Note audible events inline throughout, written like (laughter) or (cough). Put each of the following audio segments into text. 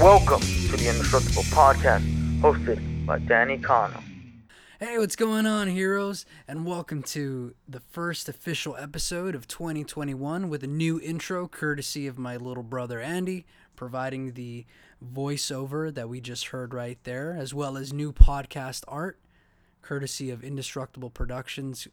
Welcome to the Indestructible Podcast, hosted by Danny Cano. Hey, what's going on, heroes? And welcome to the first official episode of 2021 with a new intro courtesy of my little brother Andy, providing the voiceover that we just heard right there, as well as new podcast art courtesy of Indestructible Productions.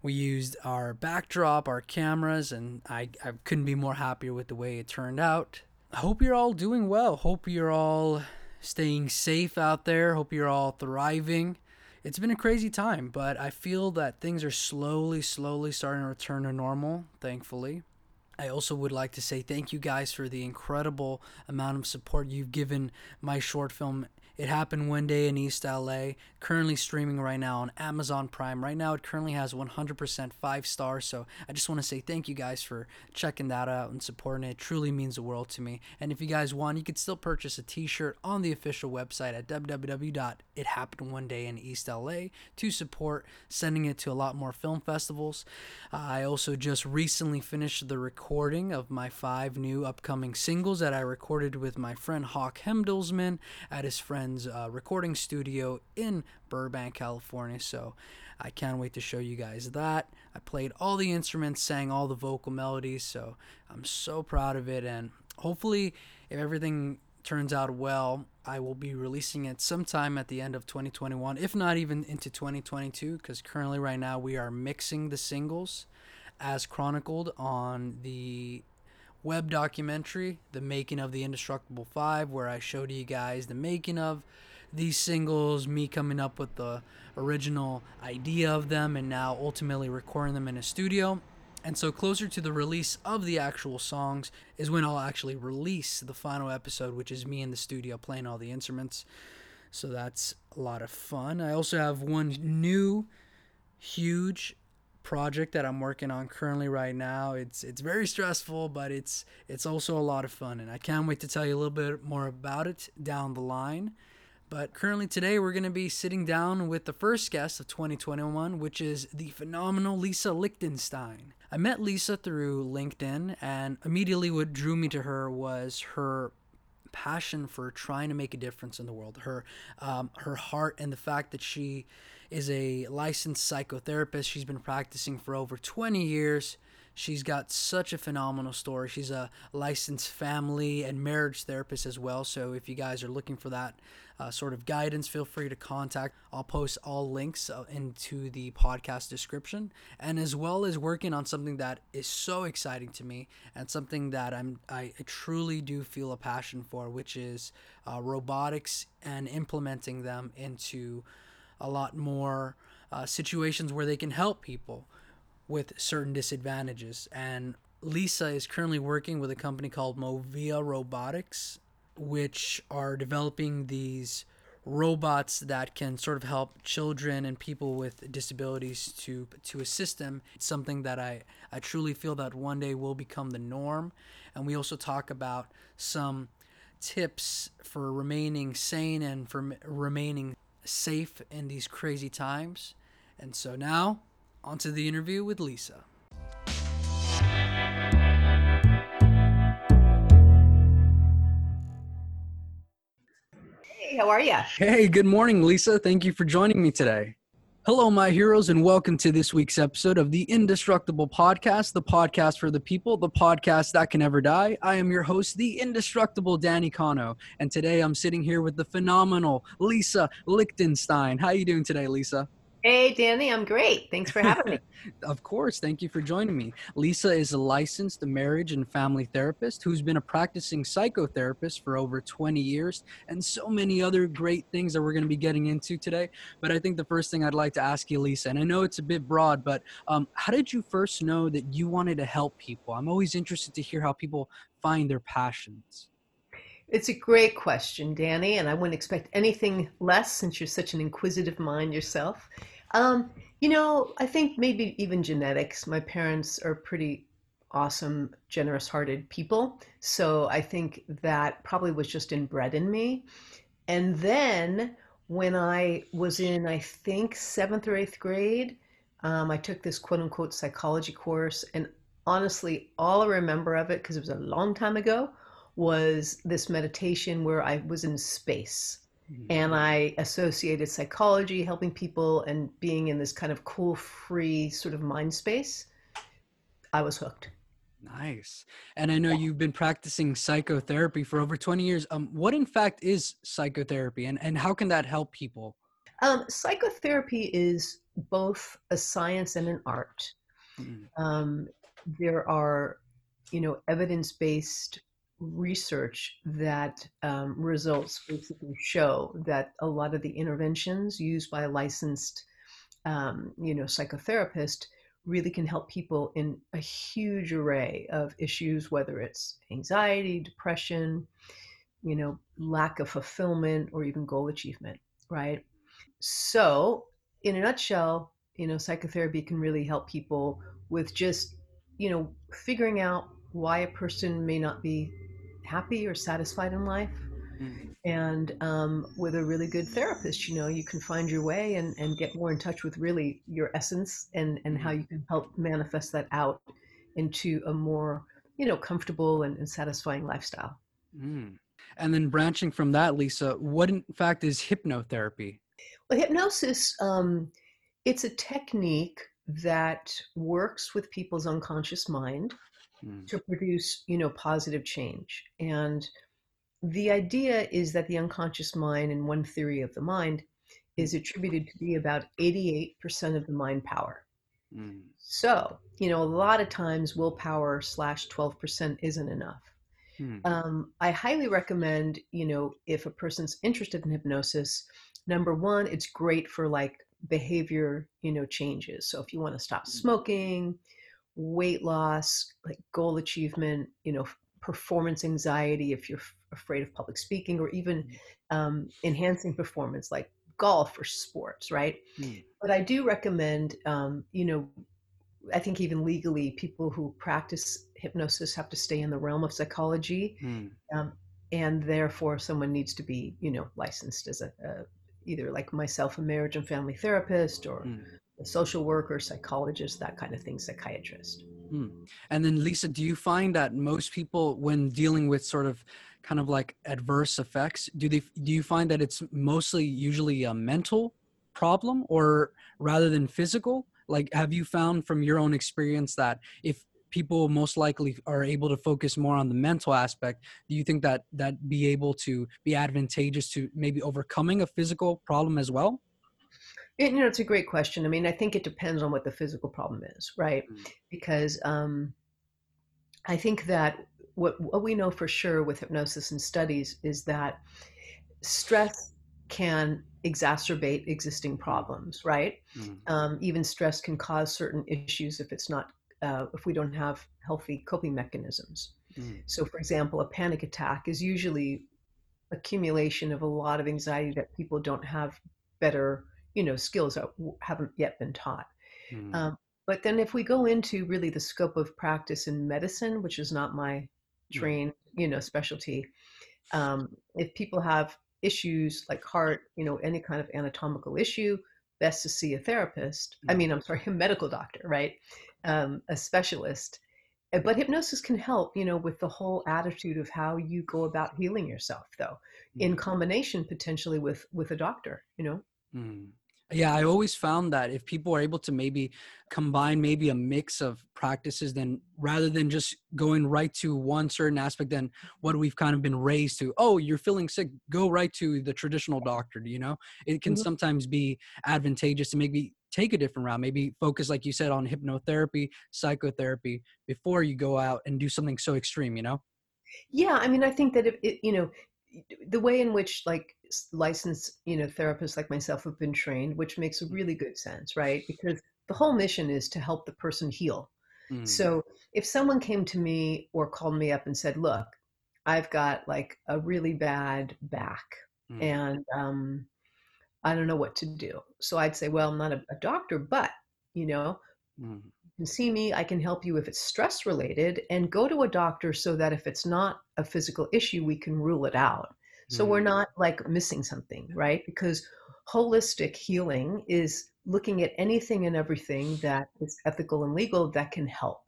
We used our backdrop, our cameras, and I, I couldn't be more happier with the way it turned out. I hope you're all doing well. Hope you're all staying safe out there. Hope you're all thriving. It's been a crazy time, but I feel that things are slowly, slowly starting to return to normal, thankfully. I also would like to say thank you guys for the incredible amount of support you've given my short film it happened one day in East LA, currently streaming right now on Amazon Prime. Right now, it currently has 100% five stars. So I just want to say thank you guys for checking that out and supporting it. It truly means the world to me. And if you guys want, you can still purchase a t shirt on the official website at www.ithappenedonedayinEastLA to support sending it to a lot more film festivals. Uh, I also just recently finished the recording of my five new upcoming singles that I recorded with my friend Hawk Hemdelsman at his friend friend's uh, recording studio in Burbank, California. So I can't wait to show you guys that. I played all the instruments, sang all the vocal melodies. So I'm so proud of it. And hopefully, if everything turns out well, I will be releasing it sometime at the end of 2021, if not even into 2022, because currently, right now, we are mixing the singles as chronicled on the web documentary, The Making of the Indestructible Five, where I showed you guys the making of these singles, me coming up with the original idea of them, and now ultimately recording them in a studio. And so, closer to the release of the actual songs is when I'll actually release the final episode, which is me in the studio playing all the instruments. So, that's a lot of fun. I also have one new, huge project that I'm working on currently right now. It's it's very stressful, but it's it's also a lot of fun, and I can't wait to tell you a little bit more about it down the line. But currently today we're going to be sitting down with the first guest of 2021, which is the phenomenal Lisa Lichtenstein. I met Lisa through LinkedIn, and immediately what drew me to her was her passion for trying to make a difference in the world. Her um, her heart and the fact that she is a licensed psychotherapist. She's been practicing for over 20 years. She's got such a phenomenal story. She's a licensed family and marriage therapist as well. So if you guys are looking for that uh, sort of guidance, feel free to contact. I'll post all links uh, into the podcast description, and as well as working on something that is so exciting to me and something that I'm I truly do feel a passion for, which is uh, robotics and implementing them into a lot more uh, situations where they can help people with certain disadvantages. And Lisa is currently working with a company called Movia Robotics, which are developing these robots that can sort of help children and people with disabilities to to assist them. It's something that I, I truly feel that one day will become the norm. And we also talk about some tips for remaining sane and for remaining safe in these crazy times. And so now, on to the interview with Lisa. Hey, how are you? Hey, good morning, Lisa. Thank you for joining me today. Hello, my heroes, and welcome to this week's episode of the Indestructible Podcast, the podcast for the people, the podcast that can never die. I am your host, the indestructible Danny Cano, and today I'm sitting here with the phenomenal Lisa Lichtenstein. How are you doing today, Lisa? Hey, Danny, I'm great. Thanks for having me. (laughs) of course. Thank you for joining me. Lisa is a licensed marriage and family therapist who's been a practicing psychotherapist for over 20 years and so many other great things that we're going to be getting into today. But I think the first thing I'd like to ask you, Lisa, and I know it's a bit broad, but um, how did you first know that you wanted to help people? I'm always interested to hear how people find their passions. It's a great question, Danny, and I wouldn't expect anything less since you're such an inquisitive mind yourself. Um, you know, I think maybe even genetics. My parents are pretty awesome, generous hearted people. So I think that probably was just inbred in me. And then when I was in, I think, seventh or eighth grade, um, I took this quote unquote psychology course. And honestly, all I remember of it, because it was a long time ago, was this meditation where I was in space And I associated psychology, helping people, and being in this kind of cool, free sort of mind space. I was hooked. Nice. And I know you've been practicing psychotherapy for over 20 years. Um, what in fact is psychotherapy and, and how can that help people? Um, psychotherapy is both a science and an art. Mm, Um, there are, you know, evidence-based research that um, results basically show that a lot of the interventions used by licensed, um, you know, psychotherapist really can help people in a huge array of issues, whether it's anxiety, depression, you know, lack of fulfillment, or even goal achievement, right? So, in a nutshell, you know, psychotherapy can really help people with just, you know, figuring out why a person may not be happy or satisfied in life. mm, And um, with a really good therapist, you know, you can find your way and, and get more in touch with really your essence and, and how you can help manifest that out into a more, you know, comfortable and, and satisfying lifestyle. mm. And then branching from that, Lisa, what in fact is hypnotherapy? Well, hypnosis, um, it's a technique that works with people's unconscious mind Mm, to produce, you know, positive change. And the idea is that the unconscious mind, in one theory of the mind, is attributed to be about 88% of the mind power. mm, So, you know, a lot of times willpower slash 12% isn't enough. mm, Um, I highly recommend, you know, if a person's interested in hypnosis, number one, it's great for like behavior, you know, changes. So if you want to stop smoking, weight loss, like goal achievement, you know, performance anxiety, if you're f- afraid of public speaking, or even um, enhancing performance like golf or sports, right? mm, But I do recommend, um, you know, I think even legally, people who practice hypnosis have to stay in the realm of psychology, mm. um, and therefore someone needs to be, you know, licensed as a, a either like myself, a marriage and family therapist, or Mm. Social worker, psychologist, that kind of thing, psychiatrist. Hmm. And then, Lisa, do you find that most people, when dealing with sort of kind of like adverse effects, do they do you find that it's mostly usually a mental problem, or rather than physical? Like, have you found from your own experience that if people most likely are able to focus more on the mental aspect, do you think that that be able to be advantageous to maybe overcoming a physical problem as well? You know, it's a great question. I mean, I think it depends on what the physical problem is, right? Mm. Because um, I think that what, what we know for sure with hypnosis and studies is that stress can exacerbate existing problems, right? Mm, Um, even stress can cause certain issues if it's not, uh, if we don't have healthy coping mechanisms. mm, So, for example, a panic attack is usually accumulation of a lot of anxiety that people don't have better, you know, skills that haven't yet been taught. mm, Um, but then, if we go into really the scope of practice in medicine, which is not my Yeah. trained, you know, specialty, um, if people have issues like heart, you know, any kind of anatomical issue, best to see a therapist. I Mm. mean, I'm sorry, (laughs) a medical doctor, right? Um, a specialist. Uh, But hypnosis can help, you know, with the whole attitude of how you go about healing yourself, though, in mm. combination potentially with with a doctor, you know. Yeah, I always found that if people are able to maybe combine maybe a mix of practices, then rather than just going right to one certain aspect, then what we've kind of been raised to, oh, you're feeling sick, go right to the traditional doctor. You know, it can Mhm. sometimes be advantageous to maybe take a different route, maybe focus, like you said, on hypnotherapy, psychotherapy before you go out and do something so extreme. You know? Yeah, I mean, I think that if it, you know, the way in which like licensed, you know, therapists like myself have been trained, which makes a really good sense, right? Because the whole mission is to help the person heal. Mm, So if someone came to me or called me up and said, "Look, I've got like a really bad back, mm, and um, I don't know what to do," so I'd say, "Well, I'm not a, a doctor, but you know, mm, you can see me. I can help you if it's stress related, and go to a doctor so that if it's not a physical issue, we can rule it out. So we're mm, not like missing something, right? Because holistic healing is looking at anything and everything that is ethical and legal that can help.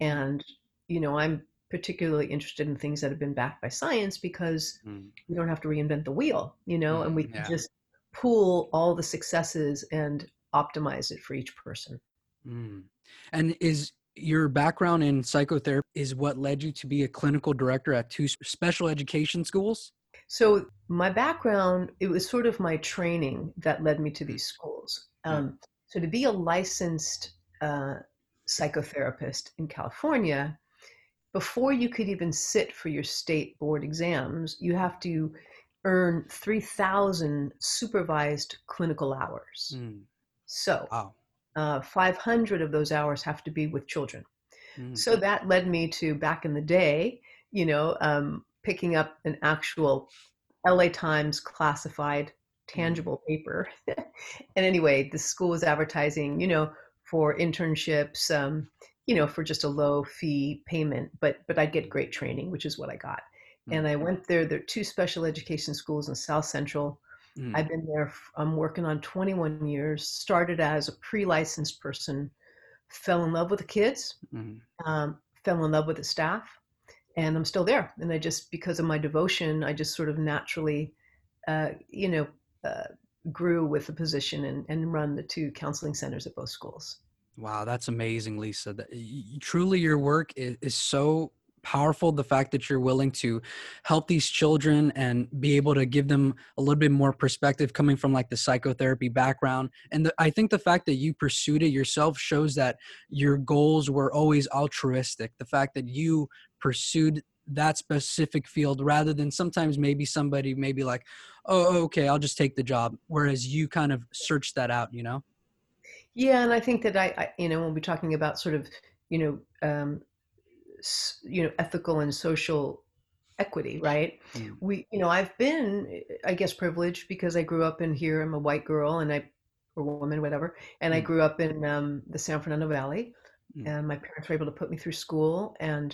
And, you know, I'm particularly interested in things that have been backed by science because Mm, we don't have to reinvent the wheel, you know, and we mm, can yeah. just pool all the successes and optimize it for each person. Mm. And is your background in psychotherapy is what led you to be a clinical director at two special education schools? So my background, it was sort of my training that led me to these schools. Um, so to be a licensed uh, psychotherapist in California, before you could even sit for your state board exams, you have to earn 3,000 supervised clinical hours. Mm, So Wow. uh, 500 of those hours have to be with children. Mm, So that led me to back in the day, you know, um, picking up an actual LA Times classified tangible paper. (laughs) and anyway, the school was advertising, you know, for internships, um, you know, for just a low fee payment, but but I'd get great training, which is what I got. And I went there. There are two special education schools in South Central. mm, I've been there. I'm working on 21 years. Started as a pre-licensed person, fell in love with the kids, mm, um, fell in love with the staff, and I'm still there. And I just, because of my devotion, I just sort of naturally, uh, you know, uh, grew with the position and, and run the two counseling centers at both schools. Wow, that's amazing, Lisa. That, y- y- truly, your work is, is so powerful. The fact that you're willing to help these children and be able to give them a little bit more perspective coming from like the psychotherapy background. And the, I think the fact that you pursued it yourself shows that your goals were always altruistic. The fact that you pursued that specific field rather than sometimes maybe somebody maybe like oh okay i'll just take the job whereas you kind of searched that out you know Yeah, and I think that I, I you know, when we're talking about sort of, you know, um, you know, ethical and social equity, right? Mm. We, you know, I've been, I guess, privileged because I grew up in here. I'm a white girl, and I, or woman, whatever, and I Mm. grew up in um, the San Fernando Valley, Mm. and my parents were able to put me through school, and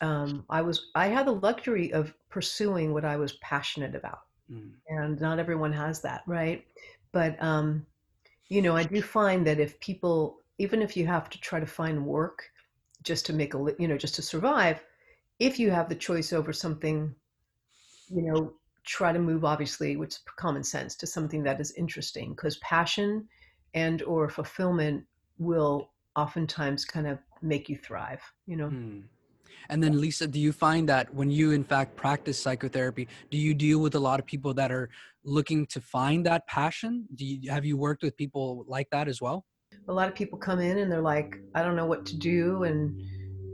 um, I was, I had the luxury of pursuing what I was passionate about Mm. and not everyone has that right but um you know i do find that if people even if you have to try to find work just to make a you know just to survive if you have the choice over something you know try to move obviously which is common sense to something that is interesting because passion and or fulfillment will oftentimes kind of make you thrive you know Hmm. And then, Lisa, do you find that when you, in fact, practice psychotherapy, do you deal with a lot of people that are looking to find that passion? Do you have you worked with people like that as well? a lot of people come in and they're like i don't know what to do and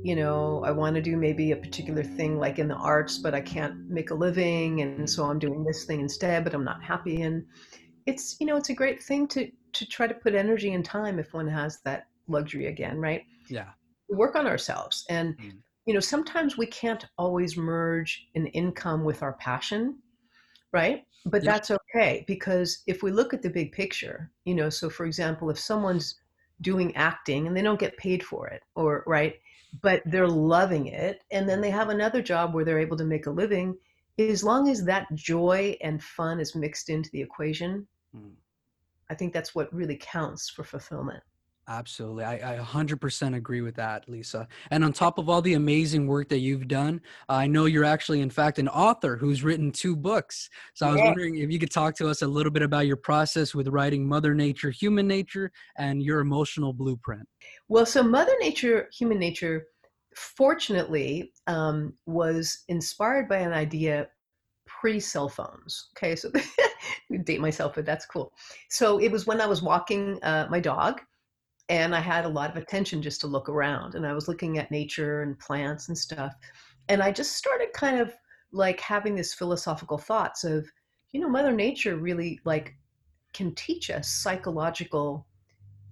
you know i want to do maybe a particular thing like in the arts but i can't make a living and so i'm doing this thing instead but i'm not happy and it's you know it's a great thing to to try to put energy and time if one has that luxury again right Yeah. we work on ourselves and Mm. You know sometimes we can't always merge an income with our passion right but Yep. that's okay because if we look at the big picture you know so for example if someone's doing acting and they don't get paid for it or right but they're loving it and then they have another job where they're able to make a living as long as that joy and fun is mixed into the equation Mm. i think that's what really counts for fulfillment Absolutely. I, I 100% agree with that, Lisa. And on top of all the amazing work that you've done, I know you're actually, in fact, an author who's written two books. So I was Yeah. wondering if you could talk to us a little bit about your process with writing Mother Nature, Human Nature, and your emotional blueprint. Well, so Mother Nature, Human Nature, fortunately, um, was inspired by an idea pre cell phones. Okay, so (laughs) date myself, but that's cool. So it was when I was walking uh, my dog, and I had a lot of attention just to look around, and I was looking at nature and plants and stuff, and I just started kind of like having this philosophical thoughts of, you know, Mother Nature really like can teach us psychological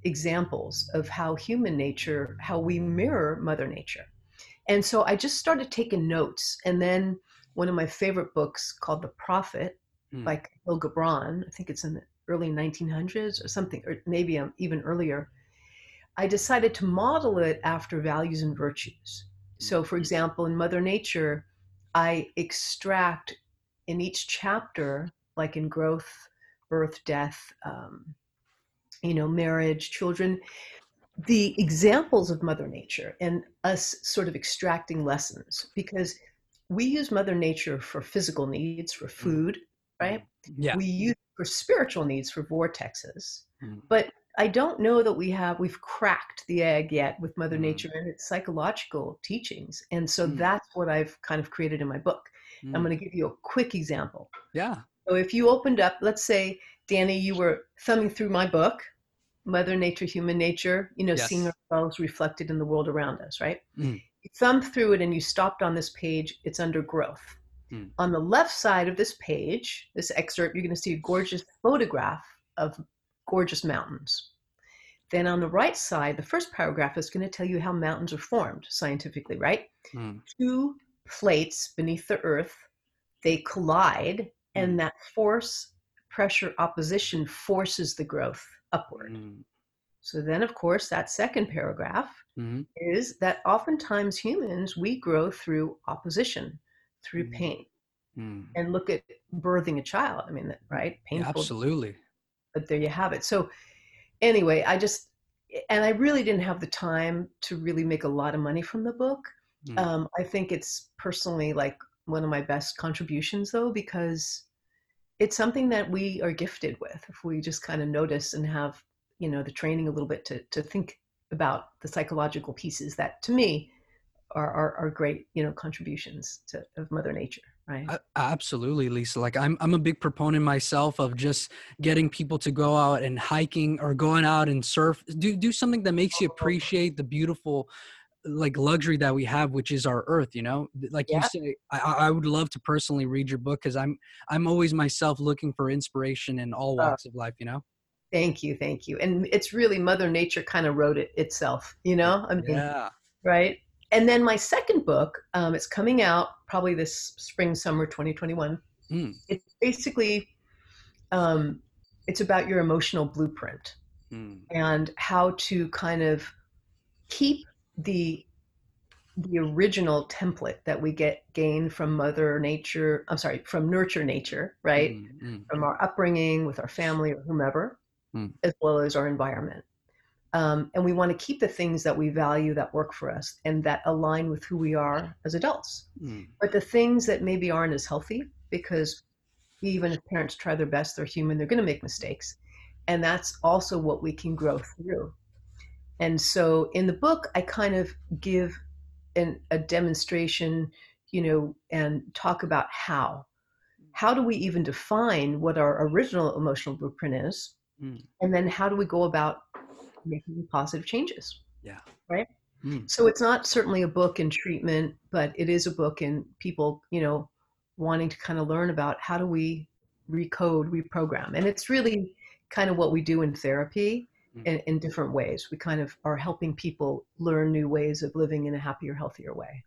examples of how human nature, how we mirror Mother Nature. And so I just started taking notes. And then one of my favorite books called The Prophet Hmm. by Khalil Gibran, I think it's in the early 1900s or something, or maybe um, even earlier. I decided to model it after values and virtues. So, for example, in Mother Nature, I extract in each chapter, like in growth, birth, death, um, you know, marriage, children, the examples of Mother Nature and us sort of extracting lessons because we use Mother Nature for physical needs, for food, right? Yeah. We use for spiritual needs, for vortexes. Mm. But I don't know that we have we've cracked the egg yet with Mother Mm. Nature and its psychological teachings. And so Mm. that's what I've kind of created in my book. I'm Mm. going to give you a quick example. Yeah. So if you opened up, let's say, Danny, you were thumbing through my book, Mother Nature, Human Nature, you know, Yes. seeing ourselves reflected in the world around us, right? Mm. You thumbed through it and you stopped on this page, it's under growth. Mm. On the left side of this page, this excerpt, you're going to see a gorgeous photograph of gorgeous mountains. Then on the right side, the first paragraph is going to tell you how mountains are formed scientifically, right? Mm. two plates beneath the earth they collide Mm. and that force pressure opposition forces the growth upward Mm. so then of course that second paragraph Mhm. is that oftentimes humans we grow through opposition through Mm. pain Mm. and look at birthing a child i mean that- right Yeah, painful absolutely. But there you have it. So anyway, I just and I really didn't have the time to really make a lot of money from the book. Mm. Um, I think it's personally like one of my best contributions, though, because it's something that we are gifted with if we just kind of notice and have you know the training a little bit to to think about the psychological pieces that to me are are, are great you know contributions to of Mother Nature, right? A- Absolutely, Lisa. Like I'm, I'm a big proponent myself of just getting people to go out and hiking or going out and surf. Do do something that makes you appreciate the beautiful, like luxury that we have, which is our Earth. You know, like Yeah. you say, I, I I would love to personally read your book because I'm, I'm always myself looking for inspiration in all Uh, walks of life. You know. Thank you, thank you. And it's really Mother Nature kind of wrote it itself, you know? I mean, Yeah. right? And then my second book, um, it's coming out probably this spring, summer 2021. Mm. It's basically, um, it's about your emotional blueprint Mm. and how to kind of keep the the original template that we get gained from mother nature i'm sorry from nurture nature right Mm, mm, from our upbringing with our family or whomever, Hmm. as well as our environment. Um, and we want to keep the things that we value that work for us and that align with who we are as adults. mm, But the things that maybe aren't as healthy, because even if parents try their best, they're human, they're going to make mistakes. And that's also what we can grow through. And so in the book, I kind of give an, a demonstration, you know, and talk about how. How do we even define what our original emotional blueprint is? Mm. And then how do we go about making positive changes? Yeah. Right? Mm. So it's not certainly a book in treatment, but it is a book in people, you know, wanting to kind of learn about how do we recode, reprogram. And it's really kind of what we do in therapy Mm. in, in different ways. We kind of are helping people learn new ways of living in a happier, healthier way.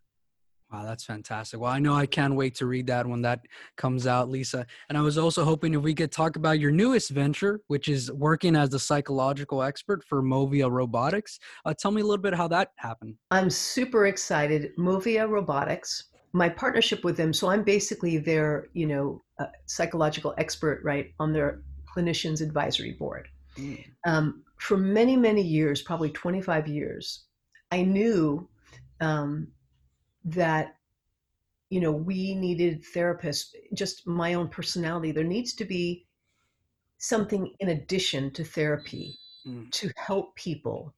Wow, that's fantastic. Well, I know I can't wait to read that when that comes out, Lisa. And I was also hoping if we could talk about your newest venture, which is working as a psychological expert for Movia Robotics. Uh, tell me a little bit how that happened. I'm super excited. Movia Robotics, my partnership with them. So I'm basically their, you know, uh, psychological expert, right, on their clinicians advisory board. Mm. Um, for many, many years, probably 25 years, I knew um, that, you know, we needed therapists. Just my own personality. There needs to be something in addition to therapy Mm. to help people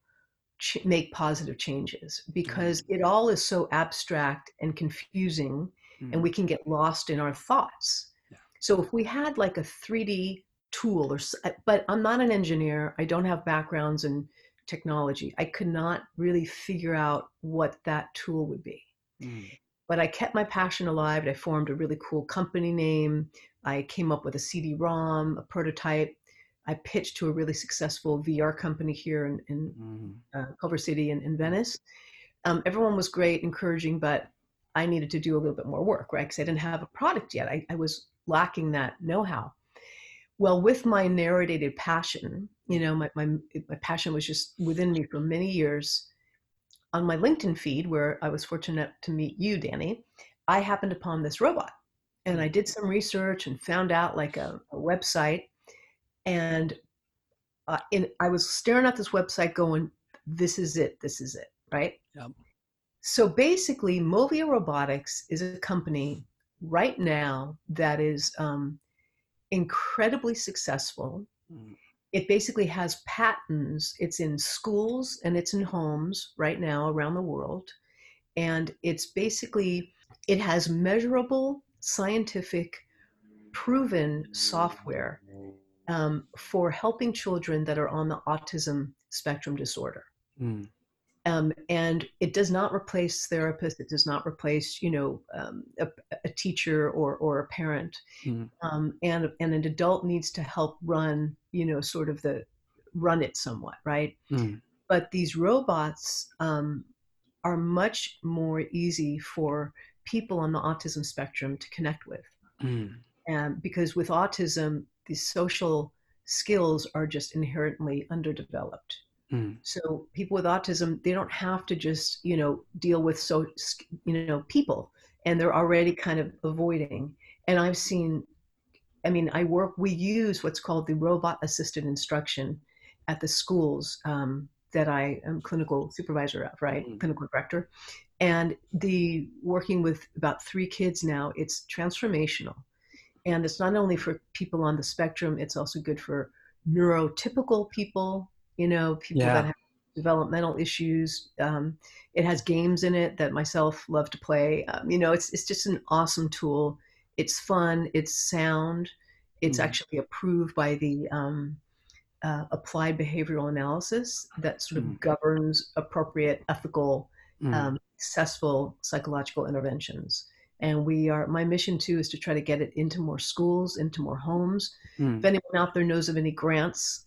ch- make positive changes because it all is so abstract and confusing and Mm. we can get lost in our thoughts Yeah. so if we had like a 3d tool or but i'm not an engineer i don't have backgrounds in technology i could not really figure out what that tool would be Mm. but I kept my passion alive. I formed a really cool company name. I came up with a CD-ROM, a prototype. I pitched to a really successful VR company here in, in Mm. uh, Culver City in, in Venice. Um, everyone was great, encouraging, but I needed to do a little bit more work, right? Because I didn't have a product yet. I, I was lacking that know-how. Well, with my narrated passion, you know, my, my, my passion was just within me for many years on my LinkedIn feed, where I was fortunate to meet you, Danny, I happened upon this robot. And I did some research and found out like a, a website. And uh, in, I was staring at this website going, this is it, this is it, right? Yep. So basically, Movia Robotics is a company right now that is um, incredibly successful. Mm. It basically has patents. It's in schools and it's in homes right now around the world. And it's basically, it has measurable, scientific, proven software um, for helping children that are on the autism spectrum disorder. Mm. Um, and it does not replace therapists. It does not replace, you know, um, a, a, teacher or or a parent. Mm. Um, and and an adult needs to help run, you know, sort of the run it somewhat, right? Mm. But these robots um, are much more easy for people on the autism spectrum to connect with, Mm. and because with autism, the social skills are just inherently underdeveloped. Mm. So people with autism, they don't have to just, you know, deal with so, you know, people, and they're already kind of avoiding. And I've seen, I mean, I work. We use what's called the robot assisted instruction at the schools um, that I am clinical supervisor of, right, Mm. clinical director, and the working with about three kids now. It's transformational, and it's not only for people on the spectrum. It's also good for neurotypical people you know, people Yeah. that have developmental issues. Um, it has games in it that myself love to play. Um, you know, it's it's just an awesome tool. It's fun. It's sound. It's Mm. actually approved by the um, uh, Applied Behavioral Analysis that sort of Mm. governs appropriate, ethical, Mm. um, successful psychological interventions. And we are. My mission too is to try to get it into more schools, into more homes. Mm. If anyone out there knows of any grants,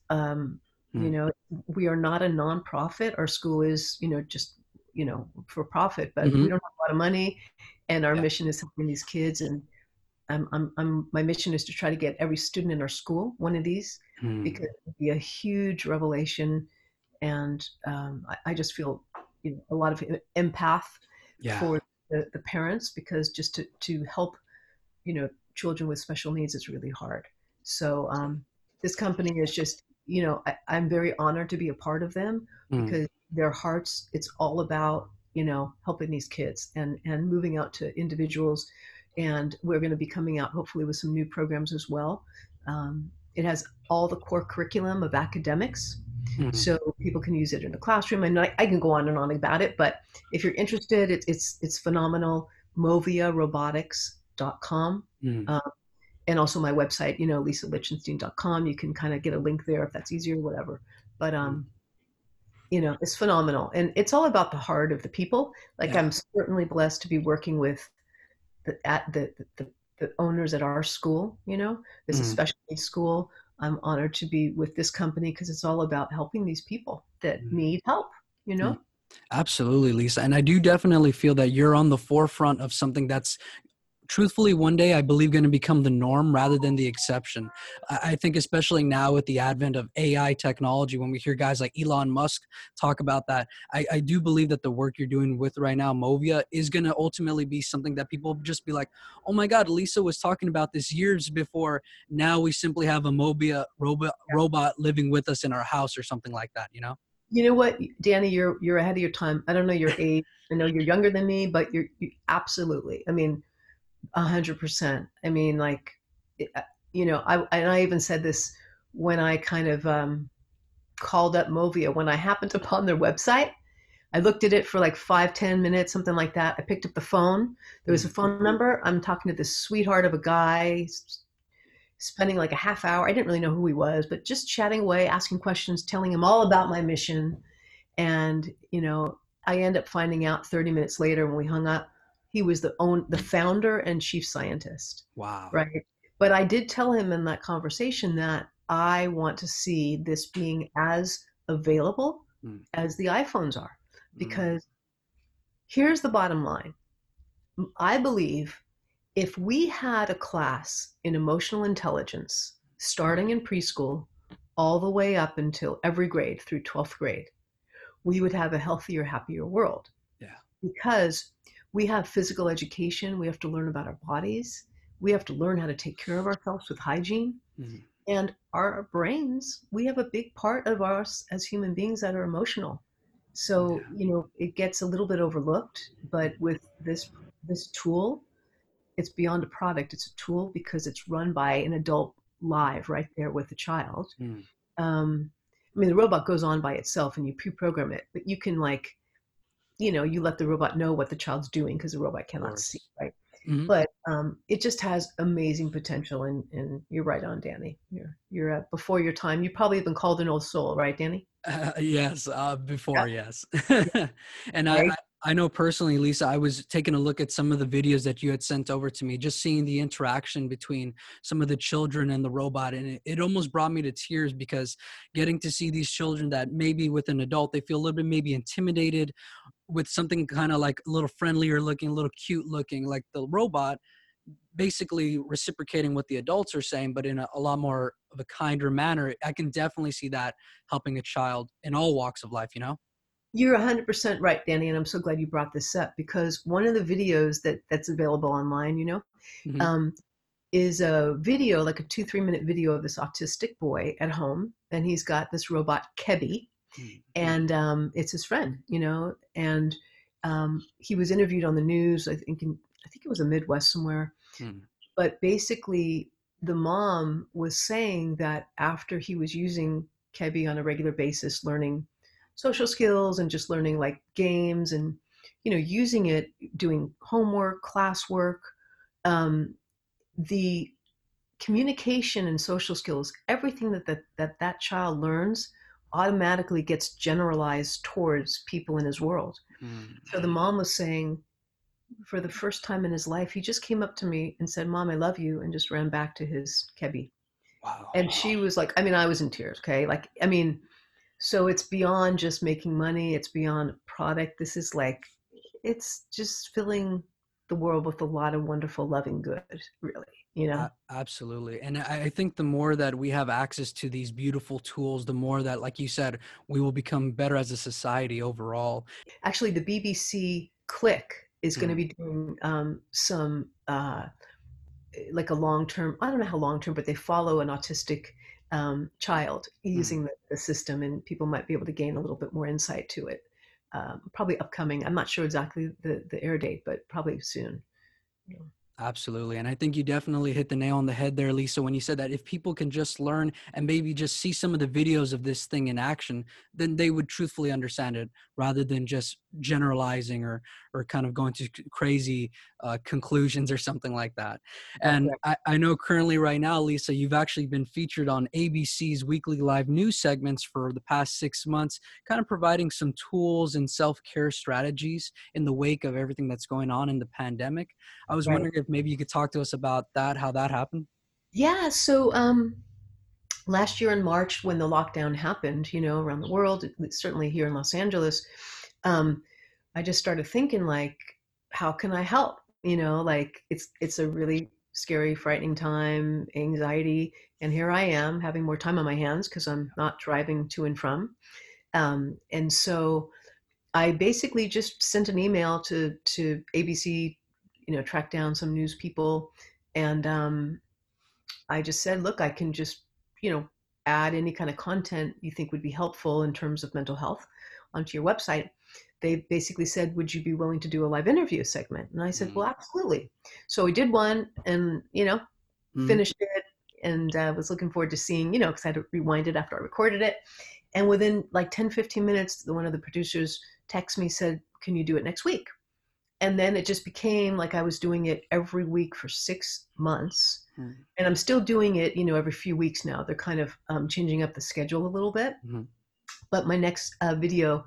um, you Mm. know, we are not a nonprofit. Our school is, you know, just, you know, for profit, but Mhm. we don't have a lot of money. And our Yeah. mission is helping these kids. And I'm, I'm, I'm, my mission is to try to get every student in our school one of these Mm. because it would be a huge revelation. And um, I, I just feel you know, a lot of empath Yeah. for the, the parents because just to, to help, you know, children with special needs is really hard. So um, this company is just, you know, I, I'm very honored to be a part of them Mm. because their hearts, it's all about, you know, helping these kids and, and moving out to individuals. And we're going to be coming out hopefully with some new programs as well. Um, it has all the core curriculum of academics Mm. so people can use it in the classroom and I, I can go on and on about it but if you're interested it, it's it's phenomenal moviarobotics.com Mm. uh, and also my website you know lisalichtenstein.com you can kind of get a link there if that's easier whatever but um you know it's phenomenal and it's all about the heart of the people like Yeah. i'm certainly blessed to be working with the at the the, the owners at our school you know it's a Mm. special needs school i'm honored to be with this company because it's all about helping these people that Mm. need help you know Absolutely, Lisa. And I do definitely feel that you're on the forefront of something that's truthfully one day I believe going to become the norm rather than the exception. I think especially now with the advent of AI technology, when we hear guys like Elon Musk talk about that, I, I do believe that the work you're doing with right now, Movia, is going to ultimately be something that people just be like, oh my God, Lisa was talking about this years before. Now we simply have a Movia robot, robot living with us in our house or something like that, you know? You know what, Danny, you're you're ahead of your time. I don't know your age. I know you're younger than me, but you're you, absolutely. I mean, a hundred percent. I mean, like, uh, you know, I and I even said this when I kind of um, called up Movia when I happened (laughs) upon their website. I looked at it for like five, ten minutes, something like that. I picked up the phone. There was a phone number. I'm talking to this sweetheart of a guy, spending like a half hour. I didn't really know who he was, but just chatting away, asking questions, telling him all about my mission. And, you know, I end up finding out 30 minutes later when we hung up, he was the own the founder and chief scientist, Wow. right? But I did tell him in that conversation that I want to see this being as available Mm. as the iPhones are Mm. because here's the bottom line. I believe if we had a class in emotional intelligence starting in preschool all the way up until every grade through 12th grade, we would have a healthier, happier world. Yeah. Because we have physical education, we have to learn about our bodies, we have to learn how to take care of ourselves with hygiene. Mhm. And our brains, we have a big part of us as human beings that are emotional. So, Yeah. you know, it gets a little bit overlooked, but with this this tool, it's beyond a product. It's a tool because it's run by an adult live right there with the child. Mm, Um, I mean, the robot goes on by itself and you pre-program it, but you can like, you know, you let the robot know what the child's doing because the robot cannot see, right? Mhm. But um, it just has amazing potential, and, and you're right on, Danny. You're you're uh, before your time. You probably have been called an old soul, right, Danny? Uh, (laughs) yes, uh, Yeah, before yes, (laughs) and I, right. I I know personally, Lisa. I was taking a look at some of the videos that you had sent over to me, just seeing the interaction between some of the children and the robot, and it, it almost brought me to tears because getting to see these children that maybe with an adult they feel a little bit maybe intimidated with something kind of like a little friendlier looking, a little cute looking, like the robot basically reciprocating what the adults are saying, but in a, a lot more of a kinder manner. I can definitely see that helping a child in all walks of life, you know? You're 100% right, Danny, and I'm so glad you brought this up because one of the videos that that's available online, you know, hmm um, is a video, like a two, three minute video of this autistic boy at home, and he's got this robot Kebbi, and um, it's his friend, you know, and um, he was interviewed on the news, I think, in, I think it was the Midwest somewhere, Mm, but basically the mom was saying that after he was using Kebbi on a regular basis, learning social skills and just learning like games and you know using it, doing homework, classwork, um, the communication and social skills, everything that that that, that child learns automatically gets generalized towards people in his world. mm, So the mom was saying, for the first time in his life, he just came up to me and said, Mom, I love you, and just ran back to his Kebbi. Wow. And she was like, I mean, I was in tears, okay? Like, I mean, so it's beyond just making money, it's beyond product. This is like, it's just filling the world with a lot of wonderful, loving good, really, you know? Absolutely. And I I think the more that we have access to these beautiful tools, the more that, like you said, we will become better as a society overall. Actually, the BBC Click is going to Mm, be doing um, some uh, like a long term. I don't know how long term, but they follow an autistic um, child mm. using the, the system, and people might be able to gain a little bit more insight to it. Um, probably upcoming. I'm not sure exactly the the air date, but probably soon. Yeah. Absolutely. And I think you definitely hit the nail on the head there, Lisa, when you said that if people can just learn and maybe just see some of the videos of this thing in action, then they would truthfully understand it rather than just generalizing or, or kind of going to crazy uh, conclusions or something like that. And right. I, I know currently, right now, Lisa, you've actually been featured on ABC's weekly live news segments for the past six months, kind of providing some tools and self care strategies in the wake of everything that's going on in the pandemic. I was Right. wondering if maybe you could talk to us about that, how that happened. Yeah. So um, last year in March, when the lockdown happened, you know, around the world, certainly here in Los Angeles, um, I just started thinking like, how can I help? You know, like it's it's a really scary, frightening time, anxiety, and here I am having more time on my hands because I'm not driving to and from. Um, and so I basically just sent an email to to ABC, you know, track down some news people, and um, I just said, look, I can just, you know, add any kind of content you think would be helpful in terms of mental health onto your website. They basically said, would you be willing to do a live interview segment? And I said, Mm, well, absolutely. So we did one and, you know, mm, finished it and uh, was looking forward to seeing, you know, because I had to rewind it after I recorded it. And within like 10, 15 minutes, the- one of the producers texted me, said, can you do it next week? And then it just became like I was doing it every week for six months mm, and I'm still doing it, you know, every few weeks now. They're kind of um, changing up the schedule a little bit. mhm. But my next uh, video,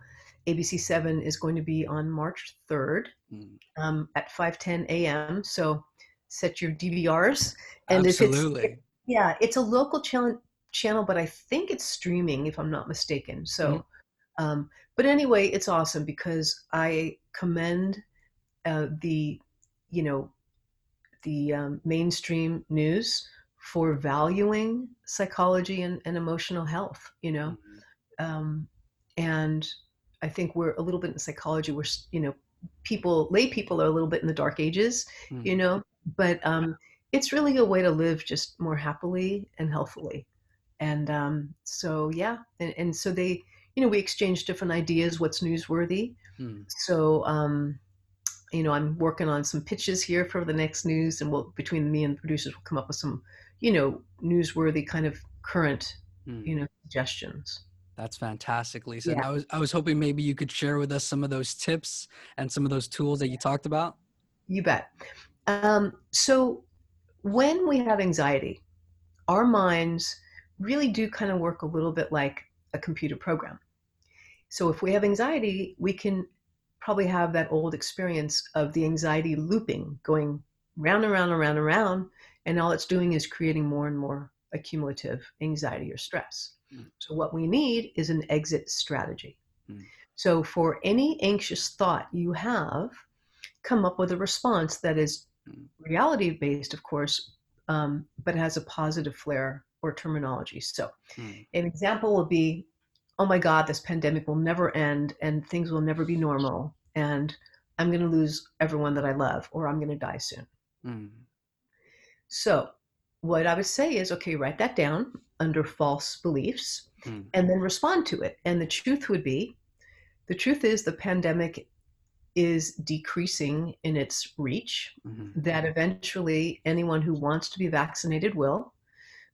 ABC7, is going to be on March 3rd mm. um, at 5:10 a.m. So set your DVRs. And if it's Absolutely. yeah, it's a local channel channel, but I think it's streaming if I'm not mistaken. So, um, but anyway, it's awesome because I commend uh, the, you know, the um, mainstream news for valuing psychology and, and emotional health. You know, Mhm. um, and I think we're a little bit in psychology. We're you know, people lay people are a little bit in the dark ages. You Mhm. know, but um, it's really a way to live just more happily and healthfully. And um, so yeah, and, and so they you know, we exchange different ideas, what's newsworthy. Hmm. So, um, you know, I'm working on some pitches here for the next news, and we'll between me and the producers, we'll come up with some, you know, newsworthy kind of current, Hmm. you know, suggestions. That's fantastic, Lisa. Yeah. I was I was hoping maybe you could share with us some of those tips and some of those tools that you talked about. You bet. Um, so, when we have anxiety, our minds really do kind of work a little bit like a computer program. So, if we have anxiety, we can probably have that old experience of the anxiety looping, going round and round and round and round, and all it's doing is creating more and more accumulative anxiety or stress. Mm. So, what we need is an exit strategy. Mm. So, for any anxious thought you have, come up with a response that is Mm. reality based, of course, um, but has a positive flair or terminology. So, Hmm. an example would be, oh my God, this pandemic will never end and things will never be normal. And I'm going to lose everyone that I love or I'm going to die soon. Hmm. So, what I would say is, okay, write that down under false beliefs Hmm. and then respond to it. And the truth would be the truth is the pandemic is decreasing in its reach, Mhm. that eventually anyone who wants to be vaccinated will.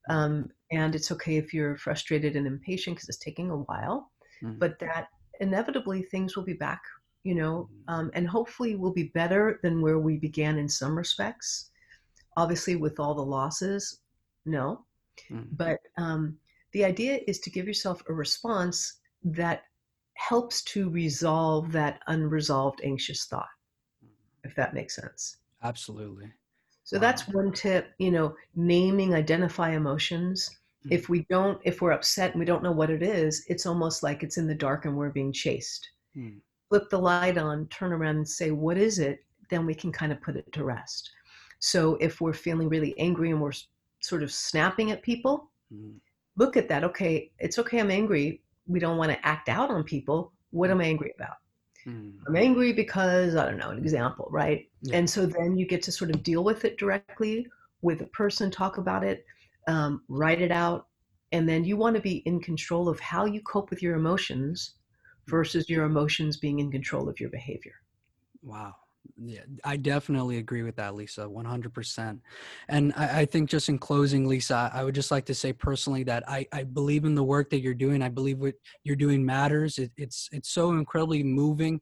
Um, and it's okay if you're frustrated and impatient because it's taking a while, Mhm. but that inevitably things will be back, you know, um, and hopefully will be better than where we began in some respects. Obviously, with all the losses, no. Hmm. But um, the idea is to give yourself a response that helps to resolve that unresolved anxious thought, if that makes sense. Absolutely. So Wow. that's one tip, you know, naming, identify emotions. Mm. If we don't, if we're upset and we don't know what it is, it's almost like it's in the dark and we're being chased. Hmm. Flip the light on, turn around and say, what is it? Then we can kind of put it to rest. So if we're feeling really angry and we're sort of snapping at people, Hmm. look at that. Okay, it's okay, I'm angry. We don't want to act out on people. What am I angry about? Hmm. I'm angry because, I don't know, an example, right? Yeah. And so then you get to sort of deal with it directly with a person, talk about it, um, write it out. And then you want to be in control of how you cope with your emotions versus your emotions being in control of your behavior. Wow. Yeah, I definitely agree with that, Lisa, 100%. And I, I think just in closing, Lisa, I would just like to say personally that I, I believe in the work that you're doing. I believe what you're doing matters. It, it's, it's so incredibly moving.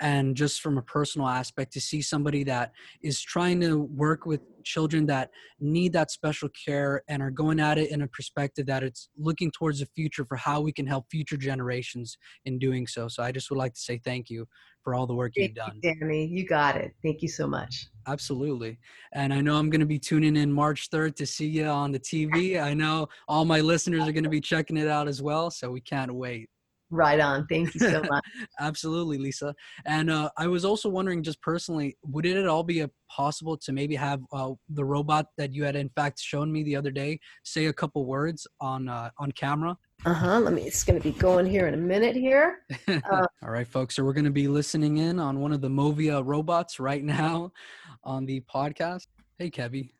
And just from a personal aspect, to see somebody that is trying to work with children that need that special care and are going at it in a perspective that it's looking towards the future for how we can help future generations in doing so. So I just would like to say thank you for all the work you've done. you, Danny. You got it. Thank you so much. Absolutely. And I know I'm going to be tuning in March 3rd to see you on the TV. I know all my listeners are going to be checking it out as well. So we can't wait. Right on. Thank you so (laughs) much. Absolutely, Lisa. And uh, I was also wondering, just personally, would it at all be a possible to maybe have uh, the robot that you had in fact shown me the other day say a couple words on uh, on camera? Uh huh. Let me, it's going to be going here in a minute here. (laughs) all right, folks. So we're going to be listening in on one of the Movia robots right now on the podcast. Hey, Kebbi.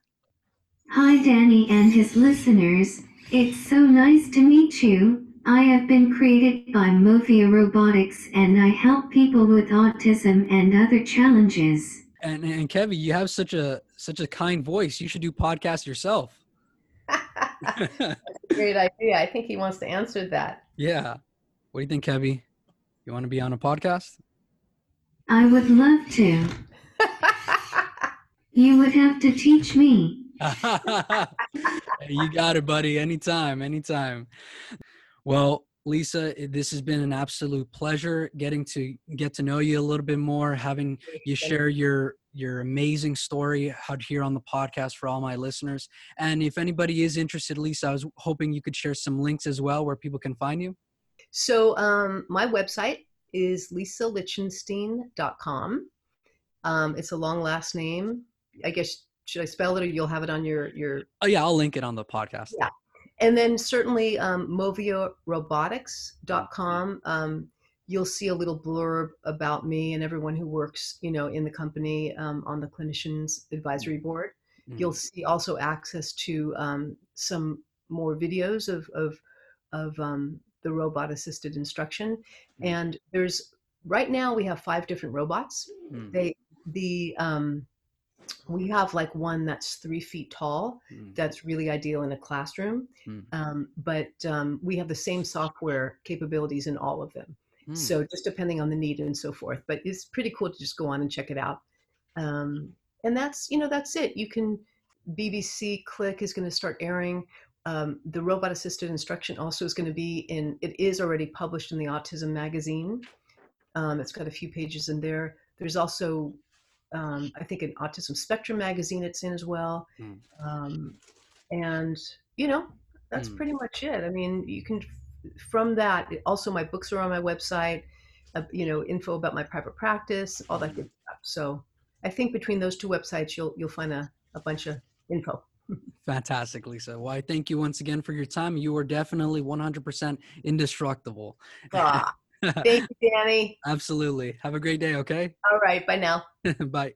Hi, Danny and his listeners. It's so nice to meet you. I have been created by Movia Robotics and I help people with autism and other challenges. And and Kebbi, you have such a such a kind voice. You should do podcasts yourself. (laughs) Great idea. I think he wants to answer that. yeah. What do you think, Kebbi? You want to be on a podcast? I would love to. (laughs) You would have to teach me. (laughs) you got it, buddy. Anytime, anytime. Well, Lisa, this has been an absolute pleasure getting to get to know you a little bit more, having you share your your amazing story out here on the podcast for all my listeners. And if anybody is interested, Lisa, I was hoping you could share some links as well where people can find you. So um, my website is lisalichtenstein.com. Um, it's a long last name. I guess should I spell it or you'll have it on your your Oh yeah, I'll link it on the podcast. Yeah. And then certainly um, moviarobotics.com. Um, you'll see a little blurb about me and everyone who works, you know, in the company um, on the clinicians advisory board. Mhm. You'll see also access to um, some more videos of of of um, the robot assisted instruction. Mm. And there's right now we have five different robots. Mm, They the um, we have like one that's three feet tall. mm, That's really ideal in a classroom. Mm. Um, but um, we have the same software capabilities in all of them. mm. So just depending on the need and so forth. But it's pretty cool to just go on and check it out. Um, and that's you know that's it. You can BBC Click is going to start airing. Um, the robot assisted instruction also is going to be in. It is already published in the Autism magazine. Um, it's got a few pages in there. There's also, um, I think, an Autism Spectrum magazine it's in as well. Mm. Um, and you know that's Mm. pretty much it. I mean, you can from that. Also, my books are on my website. Uh, you know, info about my private practice, all that good stuff. So I think between those two websites, you'll you'll find a, a bunch of info. Fantastic, Lisa. Well, I thank you once again for your time. You are definitely 100% indestructible. Ah, thank you, (laughs) Danny. Absolutely. Have a great day, okay? All right, bye now. (laughs) Bye.